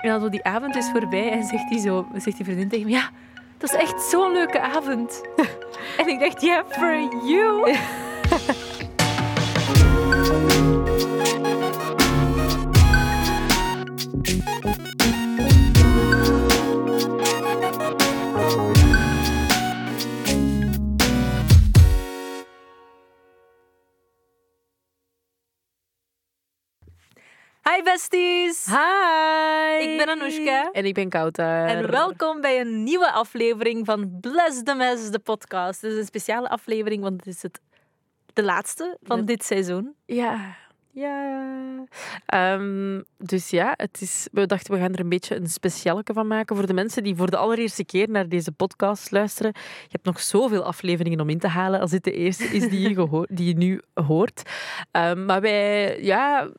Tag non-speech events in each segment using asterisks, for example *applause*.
En dan die avond is voorbij en zegt die, zo, zegt die vriendin tegen me... Ja, dat is echt zo'n leuke avond. *laughs* en ik dacht, yeah, for you. *laughs* besties! Hi! Ik ben Anoushka. En ik ben Kouter. En welkom bij een nieuwe aflevering van Bless the Mess, de podcast. Het is een speciale aflevering, want het is het, de laatste van De- dit seizoen. Ja. Ja. Ehm, dus ja, het is, we dachten we gaan er een beetje een specialeke van maken voor de mensen die voor de allereerste keer naar deze podcast luisteren. Je hebt nog zoveel afleveringen om in te halen als dit de eerste is die je, *laughs* die je nu hoort. Ehm, maar wij ja,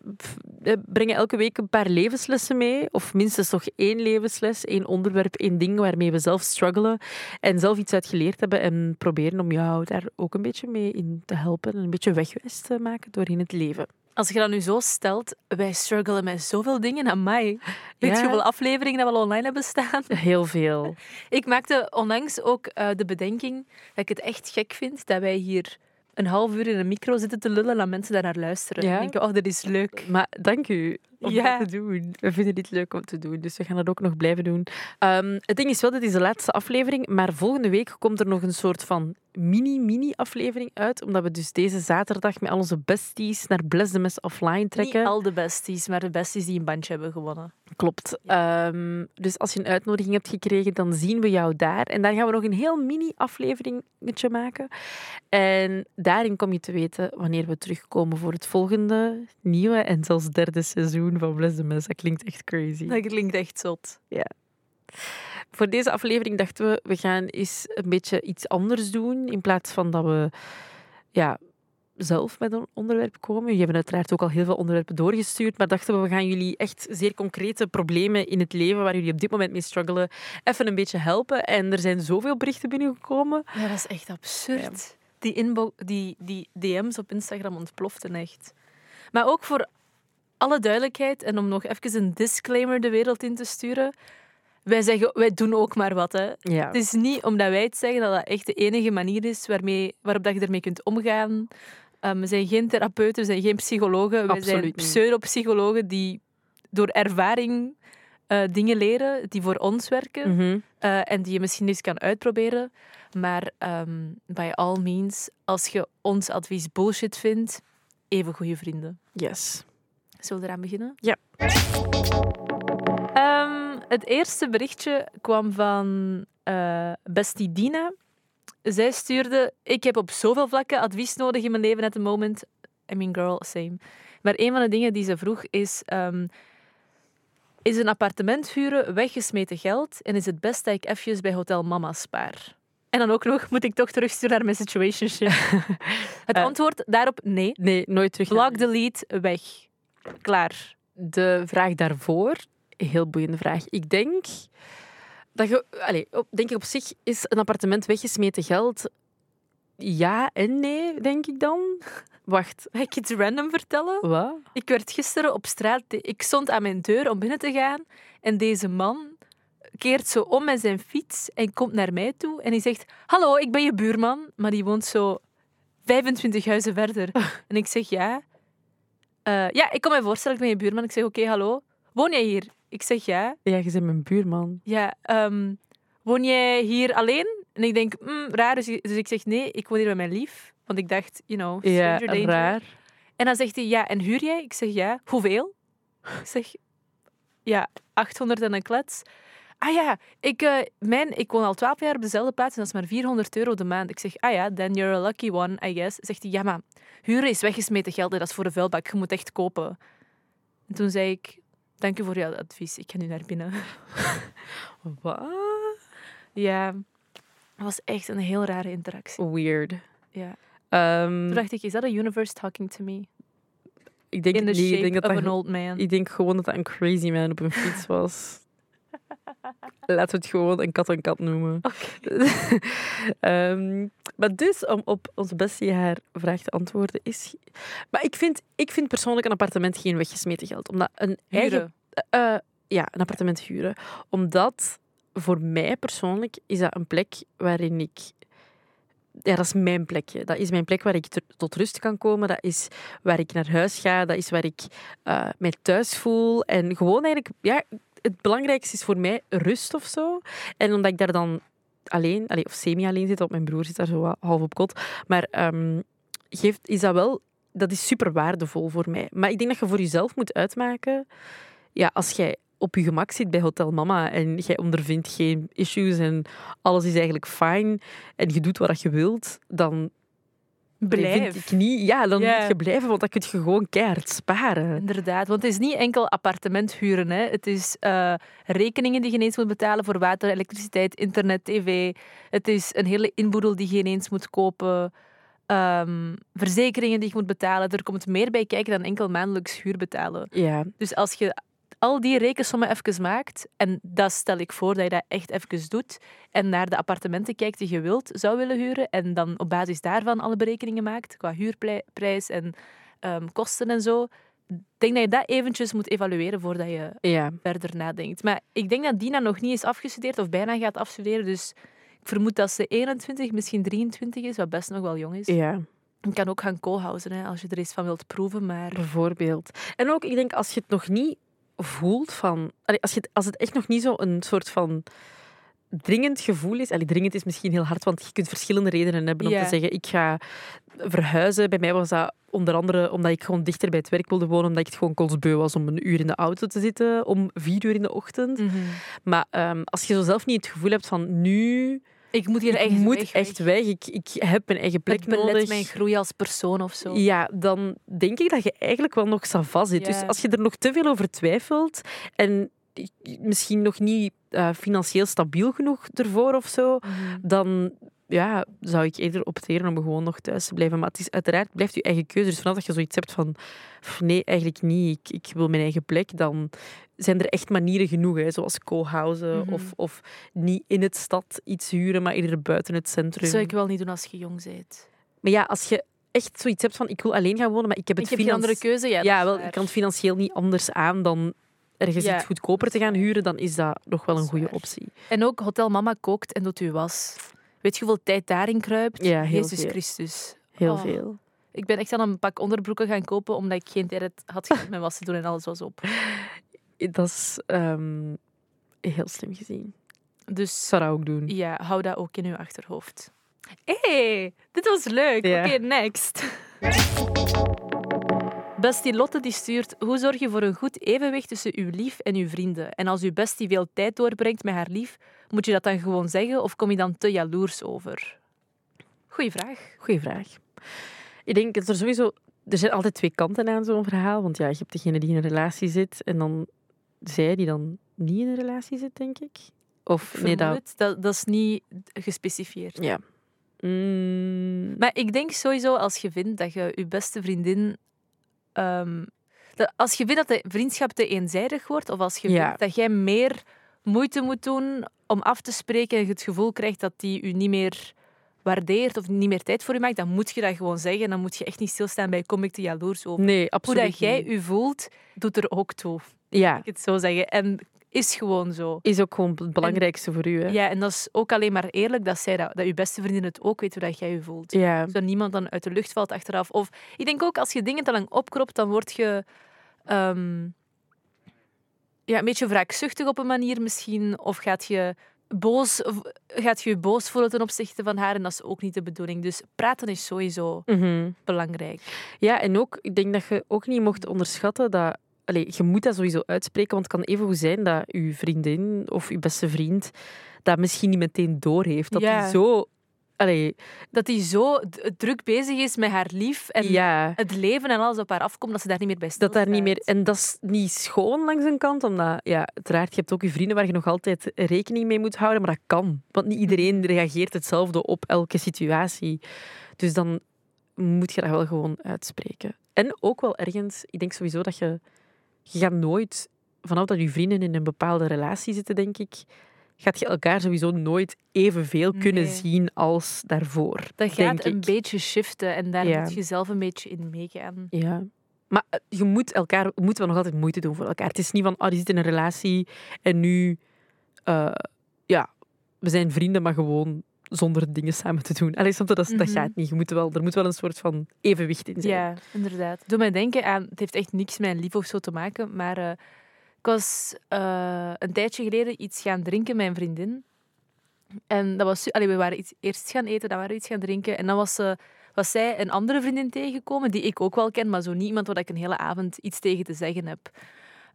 brengen elke week een paar levenslessen mee. Of minstens nog één levensles, één onderwerp, één ding waarmee we zelf struggelen. En zelf iets uit geleerd hebben. En proberen om jou daar ook een beetje mee in te helpen. En een beetje wegwijs te maken doorheen het leven. Als je dat nu zo stelt, wij struggelen met zoveel dingen aan mij. Weet je hoeveel afleveringen dat we online hebben staan? *laughs* Heel veel. Ik maakte onlangs ook eh, de bedenking dat ik het echt gek vind dat wij hier een half uur in een micro zitten te lullen en dat mensen daar naar luisteren. Ja. Ik denk, oh, dat is leuk. Maar dank u om Ja. dat te doen. We vinden dit leuk om te doen, dus we gaan dat ook nog blijven doen. Ehm, het ding is wel, dit is de laatste aflevering, maar volgende week komt er nog een soort van mini-mini-aflevering uit, omdat we dus deze zaterdag met al onze besties naar Bless the Mess offline trekken. Niet al de besties, maar de besties die een bandje hebben gewonnen. Klopt. Ehm, dus als je een uitnodiging hebt gekregen, dan zien we jou daar. En daar gaan we nog een heel mini-afleveringetje maken. En daarin kom je te weten wanneer we terugkomen voor het volgende, nieuwe en zelfs derde seizoen van Bless the Mess. Dat klinkt echt crazy. Dat klinkt echt zot. Voor deze aflevering dachten we, we gaan eens een beetje iets anders doen. In plaats van dat we ja, zelf met een onderwerp komen. Jullie hebben uiteraard ook al heel veel onderwerpen doorgestuurd. Maar dachten we, we gaan jullie echt zeer concrete problemen in het leven waar jullie op dit moment mee struggelen, even een beetje helpen. En er zijn zoveel berichten binnengekomen. Ja, dat is echt absurd. Die, inbo die, die DM's op Instagram ontploften echt. Maar ook voor alle duidelijkheid en om nog even een disclaimer de wereld in te sturen. Wij, zeggen, wij doen ook maar wat. Hè. Ja. Het is niet omdat wij het zeggen dat dat echt de enige manier is waarmee, waarop dat je ermee kunt omgaan. Um, we zijn geen therapeuten, we zijn geen psychologen. Absoluut zijn pseudopsychologen die door ervaring eh, dingen leren die voor ons werken. Mhm. Eh, en die je misschien eens kan uitproberen. Maar ehm, by all means, als je ons advies bullshit vindt, even goede vrienden. Yes. Zullen we eraan beginnen? Ja. Ehm, het eerste berichtje kwam van eh Bestie Dina. Zij stuurde: Ik heb op zoveel vlakken advies nodig in mijn leven at the moment. I mean, girl, same. Maar een van de dingen die ze vroeg is: ehm, Is een appartement huren weggesmeten geld? En is het best dat ik even bij Hotel Mama spaar? En dan ook nog: Moet ik toch terugsturen naar mijn situationship? *laughs* het Eh. antwoord daarop: nee. Nee, nooit terug. Block, delete, weg. Klaar. de vraag daarvoor, heel boeiende vraag. Ik denk dat je, allez, op, denk ik op zich is een appartement weggesmeten geld. Ja en nee, denk ik dan. *laughs* Wacht, Mag ik iets random vertellen? wat? Ik werd gisteren op straat... Ik stond aan mijn deur om binnen te gaan. En deze man keert zo om met zijn fiets en komt naar mij toe. En hij zegt, hallo, ik ben je buurman. Maar die woont zo 25 huizen verder. *laughs* En ik zeg, ja. Eh, ja, ik kan me voorstellen, ik ben je buurman. Ik zeg, oké, hallo. Woon jij hier? Ik zeg, ja. Ja, je bent mijn buurman. Ja, ehm, woon jij hier alleen? En ik denk, mm, raar. Dus, ik- dus ik zeg, nee, ik woon hier met mijn lief. Want ik dacht, you know, Ja, stranger danger. raar. En dan zegt hij, ja, en huur jij? Ik zeg, ja. Hoeveel? Ik zeg, ja, 800 en een klets. Ah ja, ik, eh, mijn, ik woon al 12 jaar op dezelfde plaats en dat is maar 400 euro de maand. Ik zeg, ah ja, then you're a lucky one, I guess. Zegt hij, ja, maar huren is weggesmeten geld, dat is voor de vuilbak, je moet echt kopen. En toen zei ik, dank u voor jouw advies, ik ga nu naar binnen. *laughs* Wat? Ja, dat was echt een heel rare interactie. Weird. Ja. Ehm, Toen dacht ik, is dat a universe talking to me? ik denk, In the nee, shape ik denk dat of dat, an old man. ik denk gewoon dat dat een crazy man op een fiets was. Laten we het gewoon een kat en kat noemen. *laughs* Ehm, maar dus, om op onze bestie haar vraag te antwoorden, is... Maar ik vind, ik vind persoonlijk een appartement geen weggesmeten geld. Omdat een eigen... Huren. eh, Ja, een appartement huren. Omdat voor mij persoonlijk is dat een plek waarin ik. Ja, dat is mijn plekje. Dat is mijn plek waar ik tot rust kan komen. Dat is waar ik naar huis ga. Dat is waar ik eh, mij thuis voel. En gewoon eigenlijk, ja, het belangrijkste is voor mij rust of zo. En omdat ik daar dan alleen, allee, of semi-alleen zit, want mijn broer zit daar zo half op kot. Maar ehm, geeft, is dat wel, dat is super waardevol voor mij. Maar ik denk dat je voor jezelf moet uitmaken, ja, als jij op je gemak zit bij Hotel Mama en jij ondervindt geen issues en alles is eigenlijk fijn en je doet wat je wilt, dan Blijf. vind ik niet... Ja, dan Ja. moet je blijven, want dan kun je gewoon keihard sparen. Inderdaad, want het is niet enkel appartement huren. Hè. Het is eh, rekeningen die je ineens moet betalen voor water, elektriciteit, internet, tv. Het is een hele inboedel die je ineens moet kopen. Ehm, verzekeringen die je moet betalen. Er komt meer bij kijken dan enkel maandelijks huur betalen. Ja, Dus als je al die rekensommen even maakt, en dat stel ik voor dat je dat echt even doet, en naar de appartementen kijkt die je wilt, zou willen huren, en dan op basis daarvan alle berekeningen maakt, qua huurprijs en ehm, kosten en zo, ik denk dat je dat eventjes moet evalueren voordat je ja. verder nadenkt. Maar ik denk dat Dina nog niet is afgestudeerd of bijna gaat afstuderen, dus ik vermoed dat ze 21, misschien 23 is, wat best nog wel jong is. ja. Je kan ook gaan co-housen hè, als je er eens van wilt proeven, maar... Bijvoorbeeld. En ook, ik denk, als je het nog niet voelt van... Als, je het, als het echt nog niet zo een soort van dringend gevoel is... Allee, dringend is misschien heel hard, want je kunt verschillende redenen hebben om Ja. te zeggen, ik ga verhuizen. Bij mij was dat onder andere omdat ik gewoon dichter bij het werk wilde wonen, omdat ik het gewoon kotsbeu was om een uur in de auto te zitten, om vier uur in de ochtend. Mhm. Maar ehm, als je zo zelf niet het gevoel hebt van, nu... Ik moet hier Ik echt moet weg, echt weg. Ik, ik heb mijn eigen plek Het belet nodig. mijn groei als persoon of zo. Ja, dan denk ik dat je eigenlijk wel nog savas zit. Dus als je er nog te veel over twijfelt en misschien nog niet eh, financieel stabiel genoeg ervoor of zo, Mhm. dan ja, zou ik eerder opteren om gewoon nog thuis te blijven. Maar het is uiteraard blijft je eigen keuze. Dus vanaf dat je zoiets hebt van "Pff, nee, eigenlijk niet, ik, ik wil mijn eigen plek, dan zijn er echt manieren genoeg, hè, zoals co-housen Mhm. of, of niet in het stad iets huren, maar eerder buiten het centrum. Dat zou ik wel niet doen als je jong bent. Maar ja, als je echt zoiets hebt van ik wil alleen gaan wonen, maar ik heb het Ik heb geen andere keuze. Ja, Ja, wel, ik kan het financieel niet anders aan dan ergens Ja, iets goedkoper te gaan huren, dan is dat nog wel een goede optie. En ook Hotel Mama kookt en doet uw was. Weet je hoeveel tijd daarin kruipt? Ja, heel Jezus veel. Christus. Heel Oh. veel. Ik ben echt aan een pak onderbroeken gaan kopen omdat ik geen tijd had gehad mijn was te doen en alles was op. *laughs* Dat is ehm, heel slim gezien. Dus zou dat ook doen. ja, hou dat ook in uw achterhoofd. hey, dit was leuk. Ja. Oké, next. Bestie Lotte die stuurt, hoe zorg je voor een goed evenwicht tussen uw lief en uw vrienden? En als uw bestie veel tijd doorbrengt met haar lief, moet je dat dan gewoon zeggen of kom je dan te jaloers over? Goeie vraag. Goeie vraag. Ik denk dat er sowieso... Er zijn altijd twee kanten aan zo'n verhaal. Want ja, je hebt degene die in een relatie zit en dan zij die dan niet in een relatie zit, denk ik. Of nee, dat... dat... Dat is niet gespecificeerd. Ja. Mm, Maar ik denk sowieso als je vindt dat je je beste vriendin. Ehm, dat als je vindt dat de vriendschap te eenzijdig wordt, of als je Ja. vindt dat jij meer moeite moet doen om af te spreken en je het gevoel krijgt dat die u niet meer waardeert of niet meer tijd voor u maakt, dan moet je dat gewoon zeggen. Dan moet je echt niet stilstaan bij kom ik te jaloers over. nee, Hoe absoluut dat jij u voelt, doet er ook toe. Ja, Ik het zo zeggen. En is gewoon zo. is ook gewoon het belangrijkste voor u. Hè? Ja, en dat is ook alleen maar eerlijk dat, zij dat, dat je beste vriendin het ook weet hoe dat jij je voelt. Ja. Zodat niemand dan uit de lucht valt achteraf. Of ik denk ook, als je dingen te lang opkropt, dan word je ehm, ja, een beetje wraakzuchtig op een manier misschien. Of gaat je boos, of gaat je, je boos voelen ten opzichte van haar. En dat is ook niet de bedoeling. Dus praten is sowieso Mhm. belangrijk. Ja, en ook, ik denk dat je ook niet mocht onderschatten dat... Allee, je moet dat sowieso uitspreken, want het kan even goed zijn dat je vriendin of je beste vriend dat misschien niet meteen doorheeft. Dat Ja. hij zo... Allee, Dat hij zo druk bezig is met haar lief en ja, het leven en alles op haar afkomt, dat ze daar niet meer bij dat stilstaat. daar niet meer... En dat is niet schoon langs een kant, omdat... Ja, uiteraard, je hebt ook je vrienden waar je nog altijd rekening mee moet houden, maar dat kan. Want niet iedereen reageert hetzelfde op elke situatie. Dus dan moet je dat wel gewoon uitspreken. En ook wel ergens, ik denk sowieso dat je... Je gaat nooit, vanaf dat je vrienden in een bepaalde relatie zitten, denk ik, gaat je elkaar sowieso nooit evenveel kunnen Nee. zien als daarvoor. Dat gaat een ik. beetje shiften en daar Ja. moet je zelf een beetje in meegaan. Ja. Maar eh, je moet elkaar, we moeten wel nog altijd moeite doen voor elkaar. Het is niet van, oh, die zit in een relatie en nu, eh, ja, we zijn vrienden, maar gewoon zonder dingen samen te doen. Allee, dat, dat Mhm. gaat niet. Je moet wel, er moet wel een soort van evenwicht in zijn. Ja, inderdaad. Doe mij denken aan... Het heeft echt niks met een lief of zo te maken, maar eh, ik was eh, een tijdje geleden iets gaan drinken met een vriendin. En dat was... Allee, we waren iets, eerst gaan eten, dan waren we iets gaan drinken. En dan was, ze was zij een andere vriendin tegengekomen, die ik ook wel ken, maar zo niet iemand waar ik een hele avond iets tegen te zeggen heb.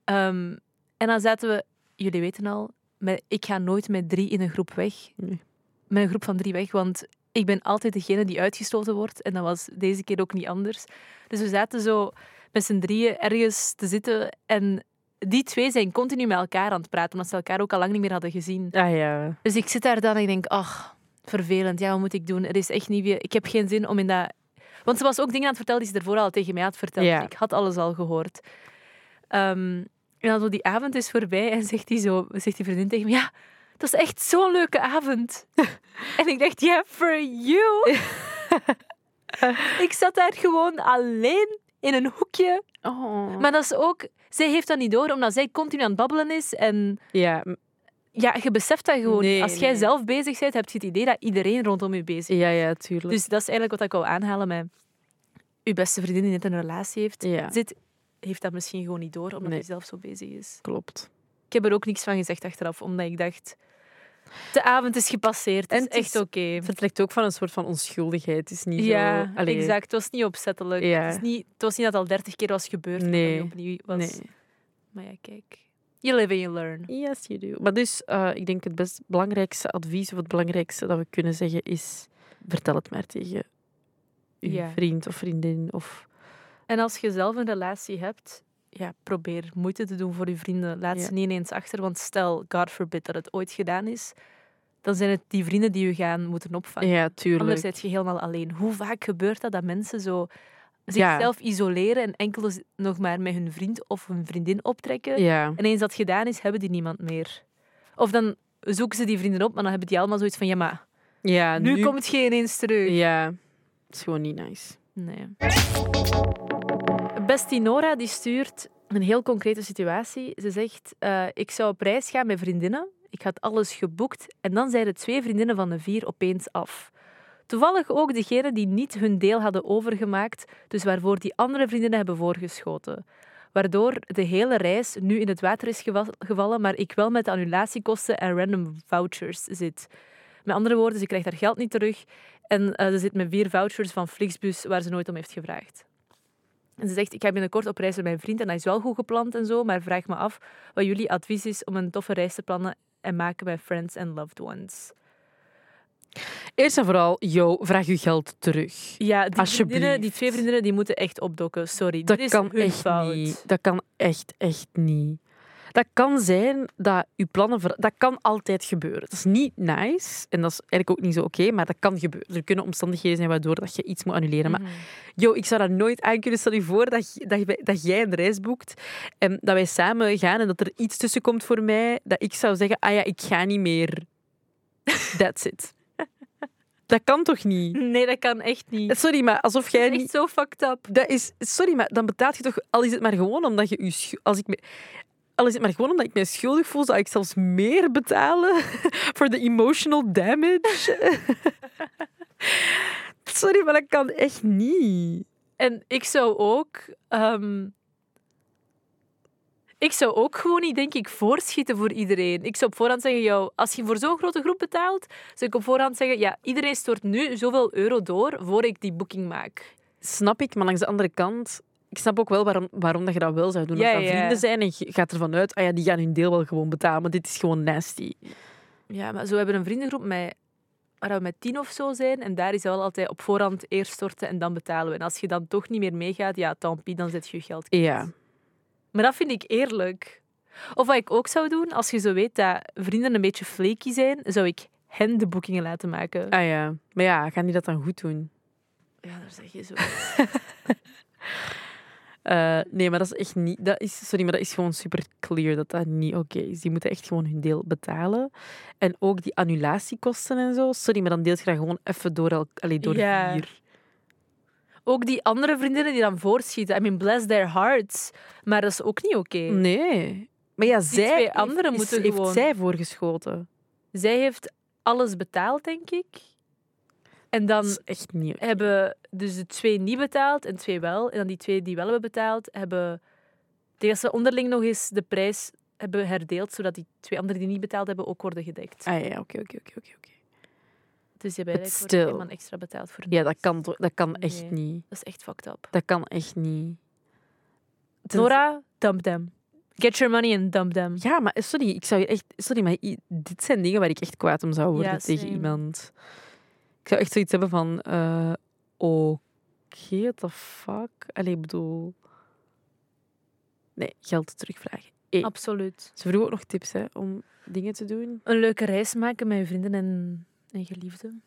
Ehm, en dan zaten we... Jullie weten al, met, ik ga nooit met drie in een groep weg. Nee. Met een groep van drie weg, want ik ben altijd degene die uitgesloten wordt. En dat was deze keer ook niet anders. Dus we zaten zo met z'n drieën ergens te zitten. En die twee zijn continu met elkaar aan het praten, omdat ze elkaar ook al lang niet meer hadden gezien. Ah ja. Dus ik zit daar dan en ik denk, ach, vervelend. Ja, wat moet ik doen? Er is echt niet weer... Ik heb geen zin om in dat... Want ze was ook dingen aan het vertellen die ze ervoor al tegen mij had verteld. Ja. Ik had alles al gehoord. Ehm, en dan zo die avond is voorbij en zegt die, zo, zegt die vriendin tegen me, ja, dat is echt zo'n leuke avond. *laughs* en ik dacht, yeah, for you. *laughs* ik zat daar gewoon alleen in een hoekje. Oh. Maar dat is ook... Zij heeft dat niet door, omdat zij continu aan het babbelen is. En Ja, ja, je beseft dat gewoon Nee. Als jij nee. zelf bezig bent, heb je het idee dat iedereen rondom je bezig is. ja, ja, tuurlijk. Dus dat is eigenlijk wat ik wou aanhalen met... Je beste vriendin die net een relatie heeft, ja, zit, heeft dat misschien gewoon niet door, omdat Nee. hij zelf zo bezig is. klopt. Ik heb er ook niks van gezegd achteraf, omdat ik dacht... De avond is gepasseerd, het is echt oké. Het vertrekt ook van een soort van onschuldigheid. Het is niet Ja, zo... Allee, exact. Het was niet opzettelijk. Ja. Het, is niet, het was niet dat het al dertig keer was gebeurd. Nee. opnieuw was. Nee. Maar ja, kijk. You live and you learn. Yes, you do. Maar dus, eh, ik denk het best belangrijkste advies, of het belangrijkste dat we kunnen zeggen, is vertel het maar tegen je Ja. vriend of vriendin. Of... En als je zelf een relatie hebt, ja, probeer moeite te doen voor je vrienden. Laat Ja. ze niet ineens achter, want stel, God forbid, dat het ooit gedaan is, dan zijn het die vrienden die je gaan moeten opvangen. Ja, tuurlijk. Anders zit je helemaal alleen. Hoe vaak gebeurt dat dat mensen zo Ja. zichzelf isoleren en enkel nog maar met hun vriend of hun vriendin optrekken? Ja, En eens dat gedaan is, hebben die niemand meer. Of dan zoeken ze die vrienden op, maar dan hebben die allemaal zoiets van, ja, maar ja nu, komt je ineens terug. Ja, het is gewoon niet nice. Nee. Bestie Nora die stuurt een heel concrete situatie. Ze zegt, eh, ik zou op reis gaan met vriendinnen. Ik had alles geboekt en dan zeiden twee vriendinnen van de vier opeens af. Toevallig ook degene die niet hun deel hadden overgemaakt, dus waarvoor die andere vriendinnen hebben voorgeschoten. Waardoor de hele reis nu in het water is gevallen, maar ik wel met de annulatiekosten en random vouchers zit. Met andere woorden, ze krijgt haar geld niet terug en eh, ze zit met vier vouchers van Flixbus waar ze nooit om heeft gevraagd. En ze zegt, ik ga binnenkort op reis met mijn vriend en dat is wel goed gepland en zo, maar vraag me af wat jullie advies is om een toffe reis te plannen en maken met friends and loved ones. Eerst en vooral, yo, vraag je geld terug. Ja, die, vriendinnen, die twee vriendinnen die moeten echt opdokken. Sorry, Dat dit is kan echt fout. niet. Dat kan echt, echt niet. Dat kan zijn dat je plannen... ver- Dat kan altijd gebeuren. Dat is niet nice. En dat is eigenlijk ook niet zo oké, maar dat kan gebeuren. Er kunnen omstandigheden zijn waardoor dat je iets moet annuleren. Maar Mhm. Yo, ik zou dat nooit aan kunnen. Stel je voor dat, dat, dat jij een reis boekt en dat wij samen gaan en dat er iets tussen komt voor mij, dat ik zou zeggen, ah ja, ik ga niet meer. *laughs* That's it. Dat kan toch niet? Nee, dat kan echt niet. Sorry, maar alsof jij Dat is niet... echt zo fucked up. Dat is, sorry, maar dan betaalt je toch... Al is het maar gewoon omdat je... je als ik me, al is het maar gewoon omdat ik mij schuldig voel, zou ik zelfs meer betalen *laughs* voor de emotional damage. *laughs* sorry, maar dat kan echt niet. En ik zou ook... ehm, ik zou ook gewoon niet, denk ik, voorschieten voor iedereen. Ik zou op voorhand zeggen, jou, als je voor zo'n grote groep betaalt, zou ik op voorhand zeggen, ja, iedereen stort nu zoveel euro door voor ik die boeking maak. Snap ik, maar langs de andere kant... Ik snap ook wel waarom, waarom dat je dat wel zou doen. Ja, Als dat ja. vrienden zijn en je gaat ervan uit, ah ja, die gaan hun deel wel gewoon betalen, maar dit is gewoon nasty. Ja, maar zo hebben we een vriendengroep met, waar we met tien of zo zijn. En daar is wel altijd op voorhand eerst storten en dan betalen we. En als je dan toch niet meer meegaat, ja, tant pis, dan zet je je geld kwijt. Ja. Maar dat vind ik eerlijk. Of wat ik ook zou doen, als je zo weet dat vrienden een beetje flaky zijn, zou ik hen de boekingen laten maken. Ah ja. Maar ja, gaan die dat dan goed doen? Ja, daar zeg je zo. *laughs* Eh, nee, maar dat is echt niet... Dat is, sorry, maar dat is gewoon super clear dat dat niet oké is. Die moeten echt gewoon hun deel betalen. En ook die annulatiekosten en zo. Sorry, maar dan deelt je dat gewoon even door, elk, allee, door Ja. vier. ook die andere vriendinnen die dan voorschieten. I mean, bless their hearts. Maar dat is ook niet oké. Nee. Maar ja, zij twee heeft- anderen moeten heeft gewoon- zij voorgeschoten. Zij heeft alles betaald, denk ik. En dan echt niet... hebben dus de twee niet betaald en twee wel. En dan die twee die wel hebben betaald, hebben... Dat ze onderling nog eens de prijs hebben herdeeld, zodat die twee anderen die niet betaald hebben ook worden gedekt. Ah ja, oké, oké, oké, oké. Dus hebben But eigenlijk iemand extra betaald voor Ja, dat kan, dat kan echt Nee. niet. Dat is echt fucked up. Dat kan echt niet. Ten- Nora, dump them. Get your money and dump them. Ja, maar sorry, ik zou je echt... Sorry, maar dit zijn dingen waar ik echt kwaad om zou worden Ja, tegen iemand. Ik zou echt zoiets hebben van... eh, Oké, what the fuck? Allee, ik bedoel... Nee, geld terugvragen. Absoluut. Ze vroegen ook nog tips hè, om dingen te doen. Een leuke reis maken met je vrienden en, en geliefden.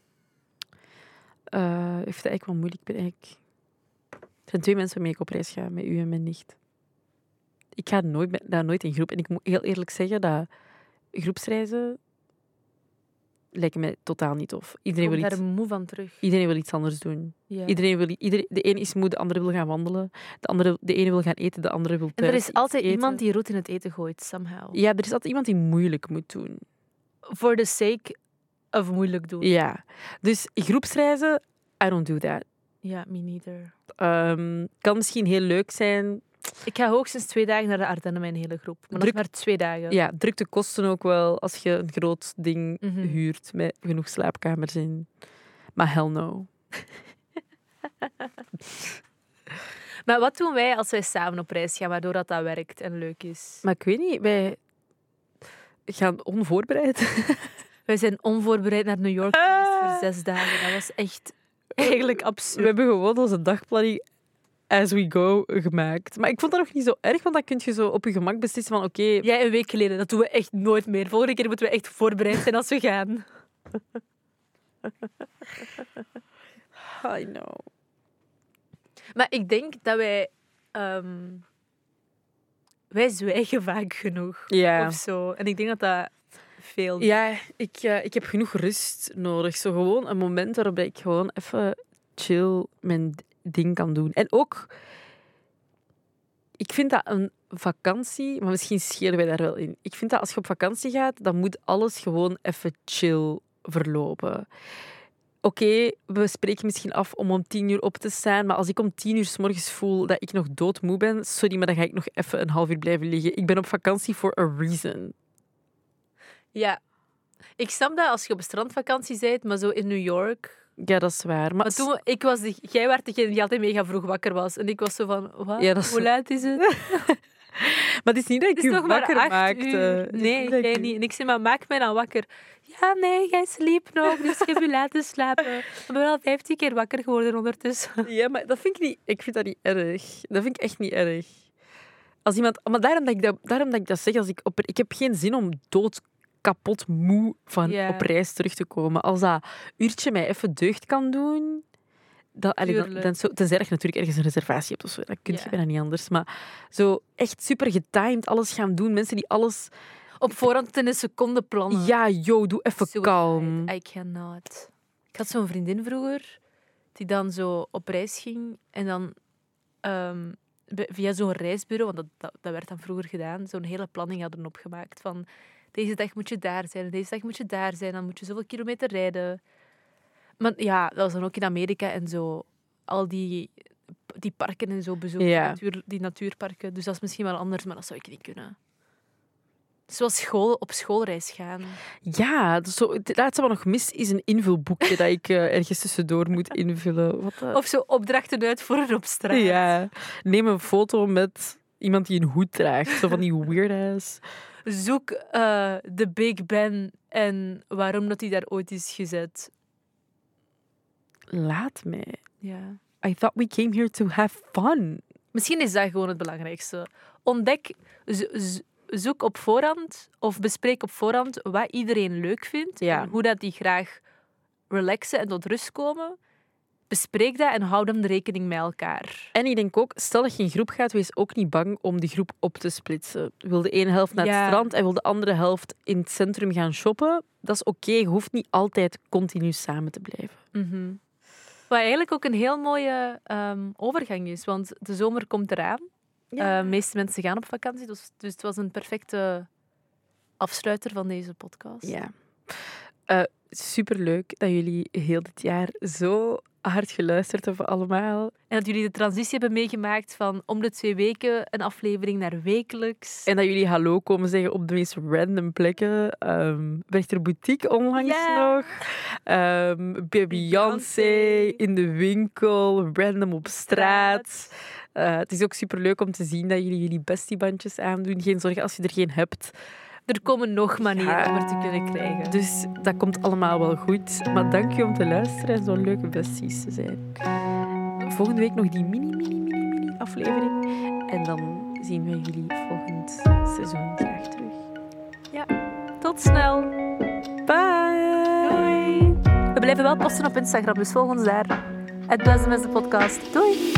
Eh, ik vind het eigenlijk wel moeilijk. Ik ben eigenlijk... Er zijn twee mensen waarmee ik op reis ga, met u en mijn nicht. Ik ga nooit, daar nooit in groep. En ik moet heel eerlijk zeggen dat groepsreizen lijken mij totaal niet tof. Iedereen wil, daar iets, moe van terug. iedereen wil iets anders doen. Ja. Iedereen wil, iedereen, de ene is moe, de andere wil gaan wandelen. De, andere, de ene wil gaan eten, de andere wil En er is altijd eten. iemand die roet in het eten gooit, somehow. Ja, er is altijd iemand die moeilijk moet doen. For the sake of moeilijk doen. Ja. Dus groepsreizen, I don't do that. Ja, me neither. Ehm, kan misschien heel leuk zijn. Ik ga hoogstens twee dagen naar de Ardennen met een hele groep. Maar Druk- is maar twee dagen. Ja, druk de kosten ook wel als je een groot ding Mhm. huurt met genoeg slaapkamers in. Maar hell no. *laughs* Maar wat doen wij als wij samen op reis gaan, waardoor dat, dat werkt en leuk is? Maar ik weet niet, wij gaan onvoorbereid. *laughs* Wij zijn onvoorbereid naar New York geweest voor zes dagen. Dat was echt *laughs* eigenlijk We absurd. hebben gewoon onze dagplanning as we go gemaakt. Maar ik vond dat nog niet zo erg, want dan kun je zo op je gemak beslissen van oké, Jij een week geleden, dat doen we echt nooit meer. Volgende keer moeten we echt voorbereid zijn als we gaan. *laughs* I know. Maar ik denk dat wij... ehm, wij zwijgen vaak genoeg. Ja. Of zo. En ik denk dat dat veel... Ja, ik, eh, ik heb genoeg rust nodig. Zo gewoon een moment waarop ik gewoon even chill mijn ding kan doen. En ook, ik vind dat een vakantie, maar misschien schelen wij daar wel in. Ik vind dat als je op vakantie gaat, dan moet alles gewoon even chill verlopen. Oké, we spreken misschien af om om tien uur op te staan, maar als ik om tien uur s morgens voel dat ik nog doodmoe ben, sorry, maar dan ga ik nog even een half uur blijven liggen. Ik ben op vakantie for a reason. Ja. Ik snap dat als je op strandvakantie bent, maar zo in New York... Ja, dat is waar. Maar Maar toen, ik was de, jij werd degene die altijd mega vroeg wakker was. En ik was zo van, wat? Ja, dat is Hoe laat is het? *laughs* Maar het is niet dat ik je wakker maakte. Nee, jij niet. En ik zei, maar maak mij dan wakker. Ja, nee, jij sliep nog, dus ik heb je laten slapen. Ik ben al vijftien keer wakker geworden ondertussen. *laughs* Ja, maar dat vind ik niet... Ik vind dat niet erg. Dat vind ik echt niet erg. Als iemand... Maar daarom dat ik dat, daarom dat, ik dat zeg, als ik, op, ik heb geen zin om dood kapot moe van op reis terug te komen. Als dat uurtje mij even deugd kan doen... Dan, allee, dan, zo, tenzij je natuurlijk ergens een reservatie hebt of zo. Dat kun je Ja. bijna niet anders. Maar zo echt super getimed alles gaan doen. Mensen die alles... Op voorhand in een seconde plannen. Ja, yo, doe even Suicide. kalm. I cannot. Ik had zo'n vriendin vroeger, die dan zo op reis ging en dan ehm, via zo'n reisbureau, want dat, dat, dat werd dan vroeger gedaan, zo'n hele planning hadden opgemaakt van deze dag moet je daar zijn, deze dag moet je daar zijn, dan moet je zoveel kilometer rijden. Maar ja, dat was dan ook in Amerika en zo, al die, die parken en zo bezoeken, Ja. natuur, die natuurparken. Dus dat is misschien wel anders, maar dat zou ik niet kunnen. Zoals school, op schoolreis gaan. Ja, zo, het laatste wat nog mis is een invulboekje dat ik eh, ergens tussendoor moet invullen. Wat? Of zo opdrachten uitvoeren op straat. Ja, neem een foto met iemand die een hoed draagt. Zo van die weird ass. Zoek eh, de Big Ben en waarom dat hij daar ooit is gezet. Laat mij. Ja. I thought we came here to have fun. Misschien is dat gewoon het belangrijkste. Ontdek, zo- zo- zoek op voorhand of bespreek op voorhand wat iedereen leuk vindt Ja. en hoe dat die graag relaxen en tot rust komen. Bespreek dat en hou dan de rekening met elkaar. En ik denk ook, stel dat je in groep gaat, wees ook niet bang om de groep op te splitsen. Wil de ene helft naar het Ja. strand en wil de andere helft in het centrum gaan shoppen. Dat is oké, je hoeft niet altijd continu samen te blijven. Mhm. Wat eigenlijk ook een heel mooie ehm, overgang is, want de zomer komt eraan. Ja. Eh, de meeste mensen gaan op vakantie, dus, dus het was een perfecte afsluiter van deze podcast. Ja. Eh, superleuk dat jullie heel dit jaar zo hard geluisterd hebben allemaal. En dat jullie de transitie hebben meegemaakt van om de twee weken een aflevering naar wekelijks. En dat jullie hallo komen zeggen op de meest random plekken. Ehm Werchter Boutique onlangs nog. Ehm, bij Beyoncé, Beyoncé. in de winkel, random op straat. Eh, het is ook superleuk om te zien dat jullie jullie bestiebandjes aandoen. Geen zorgen als je er geen hebt. Er komen nog manieren Ja. om er te kunnen krijgen. Dus dat komt allemaal wel goed. Maar dank je om te luisteren en zo'n leuke besties te zijn. Volgende week nog die mini, mini, mini, mini aflevering. En dan zien we jullie volgend seizoen graag terug. Tot snel. Bye! Doei. We blijven wel posten op Instagram, dus volg ons daar. Het is de podcast. Doei.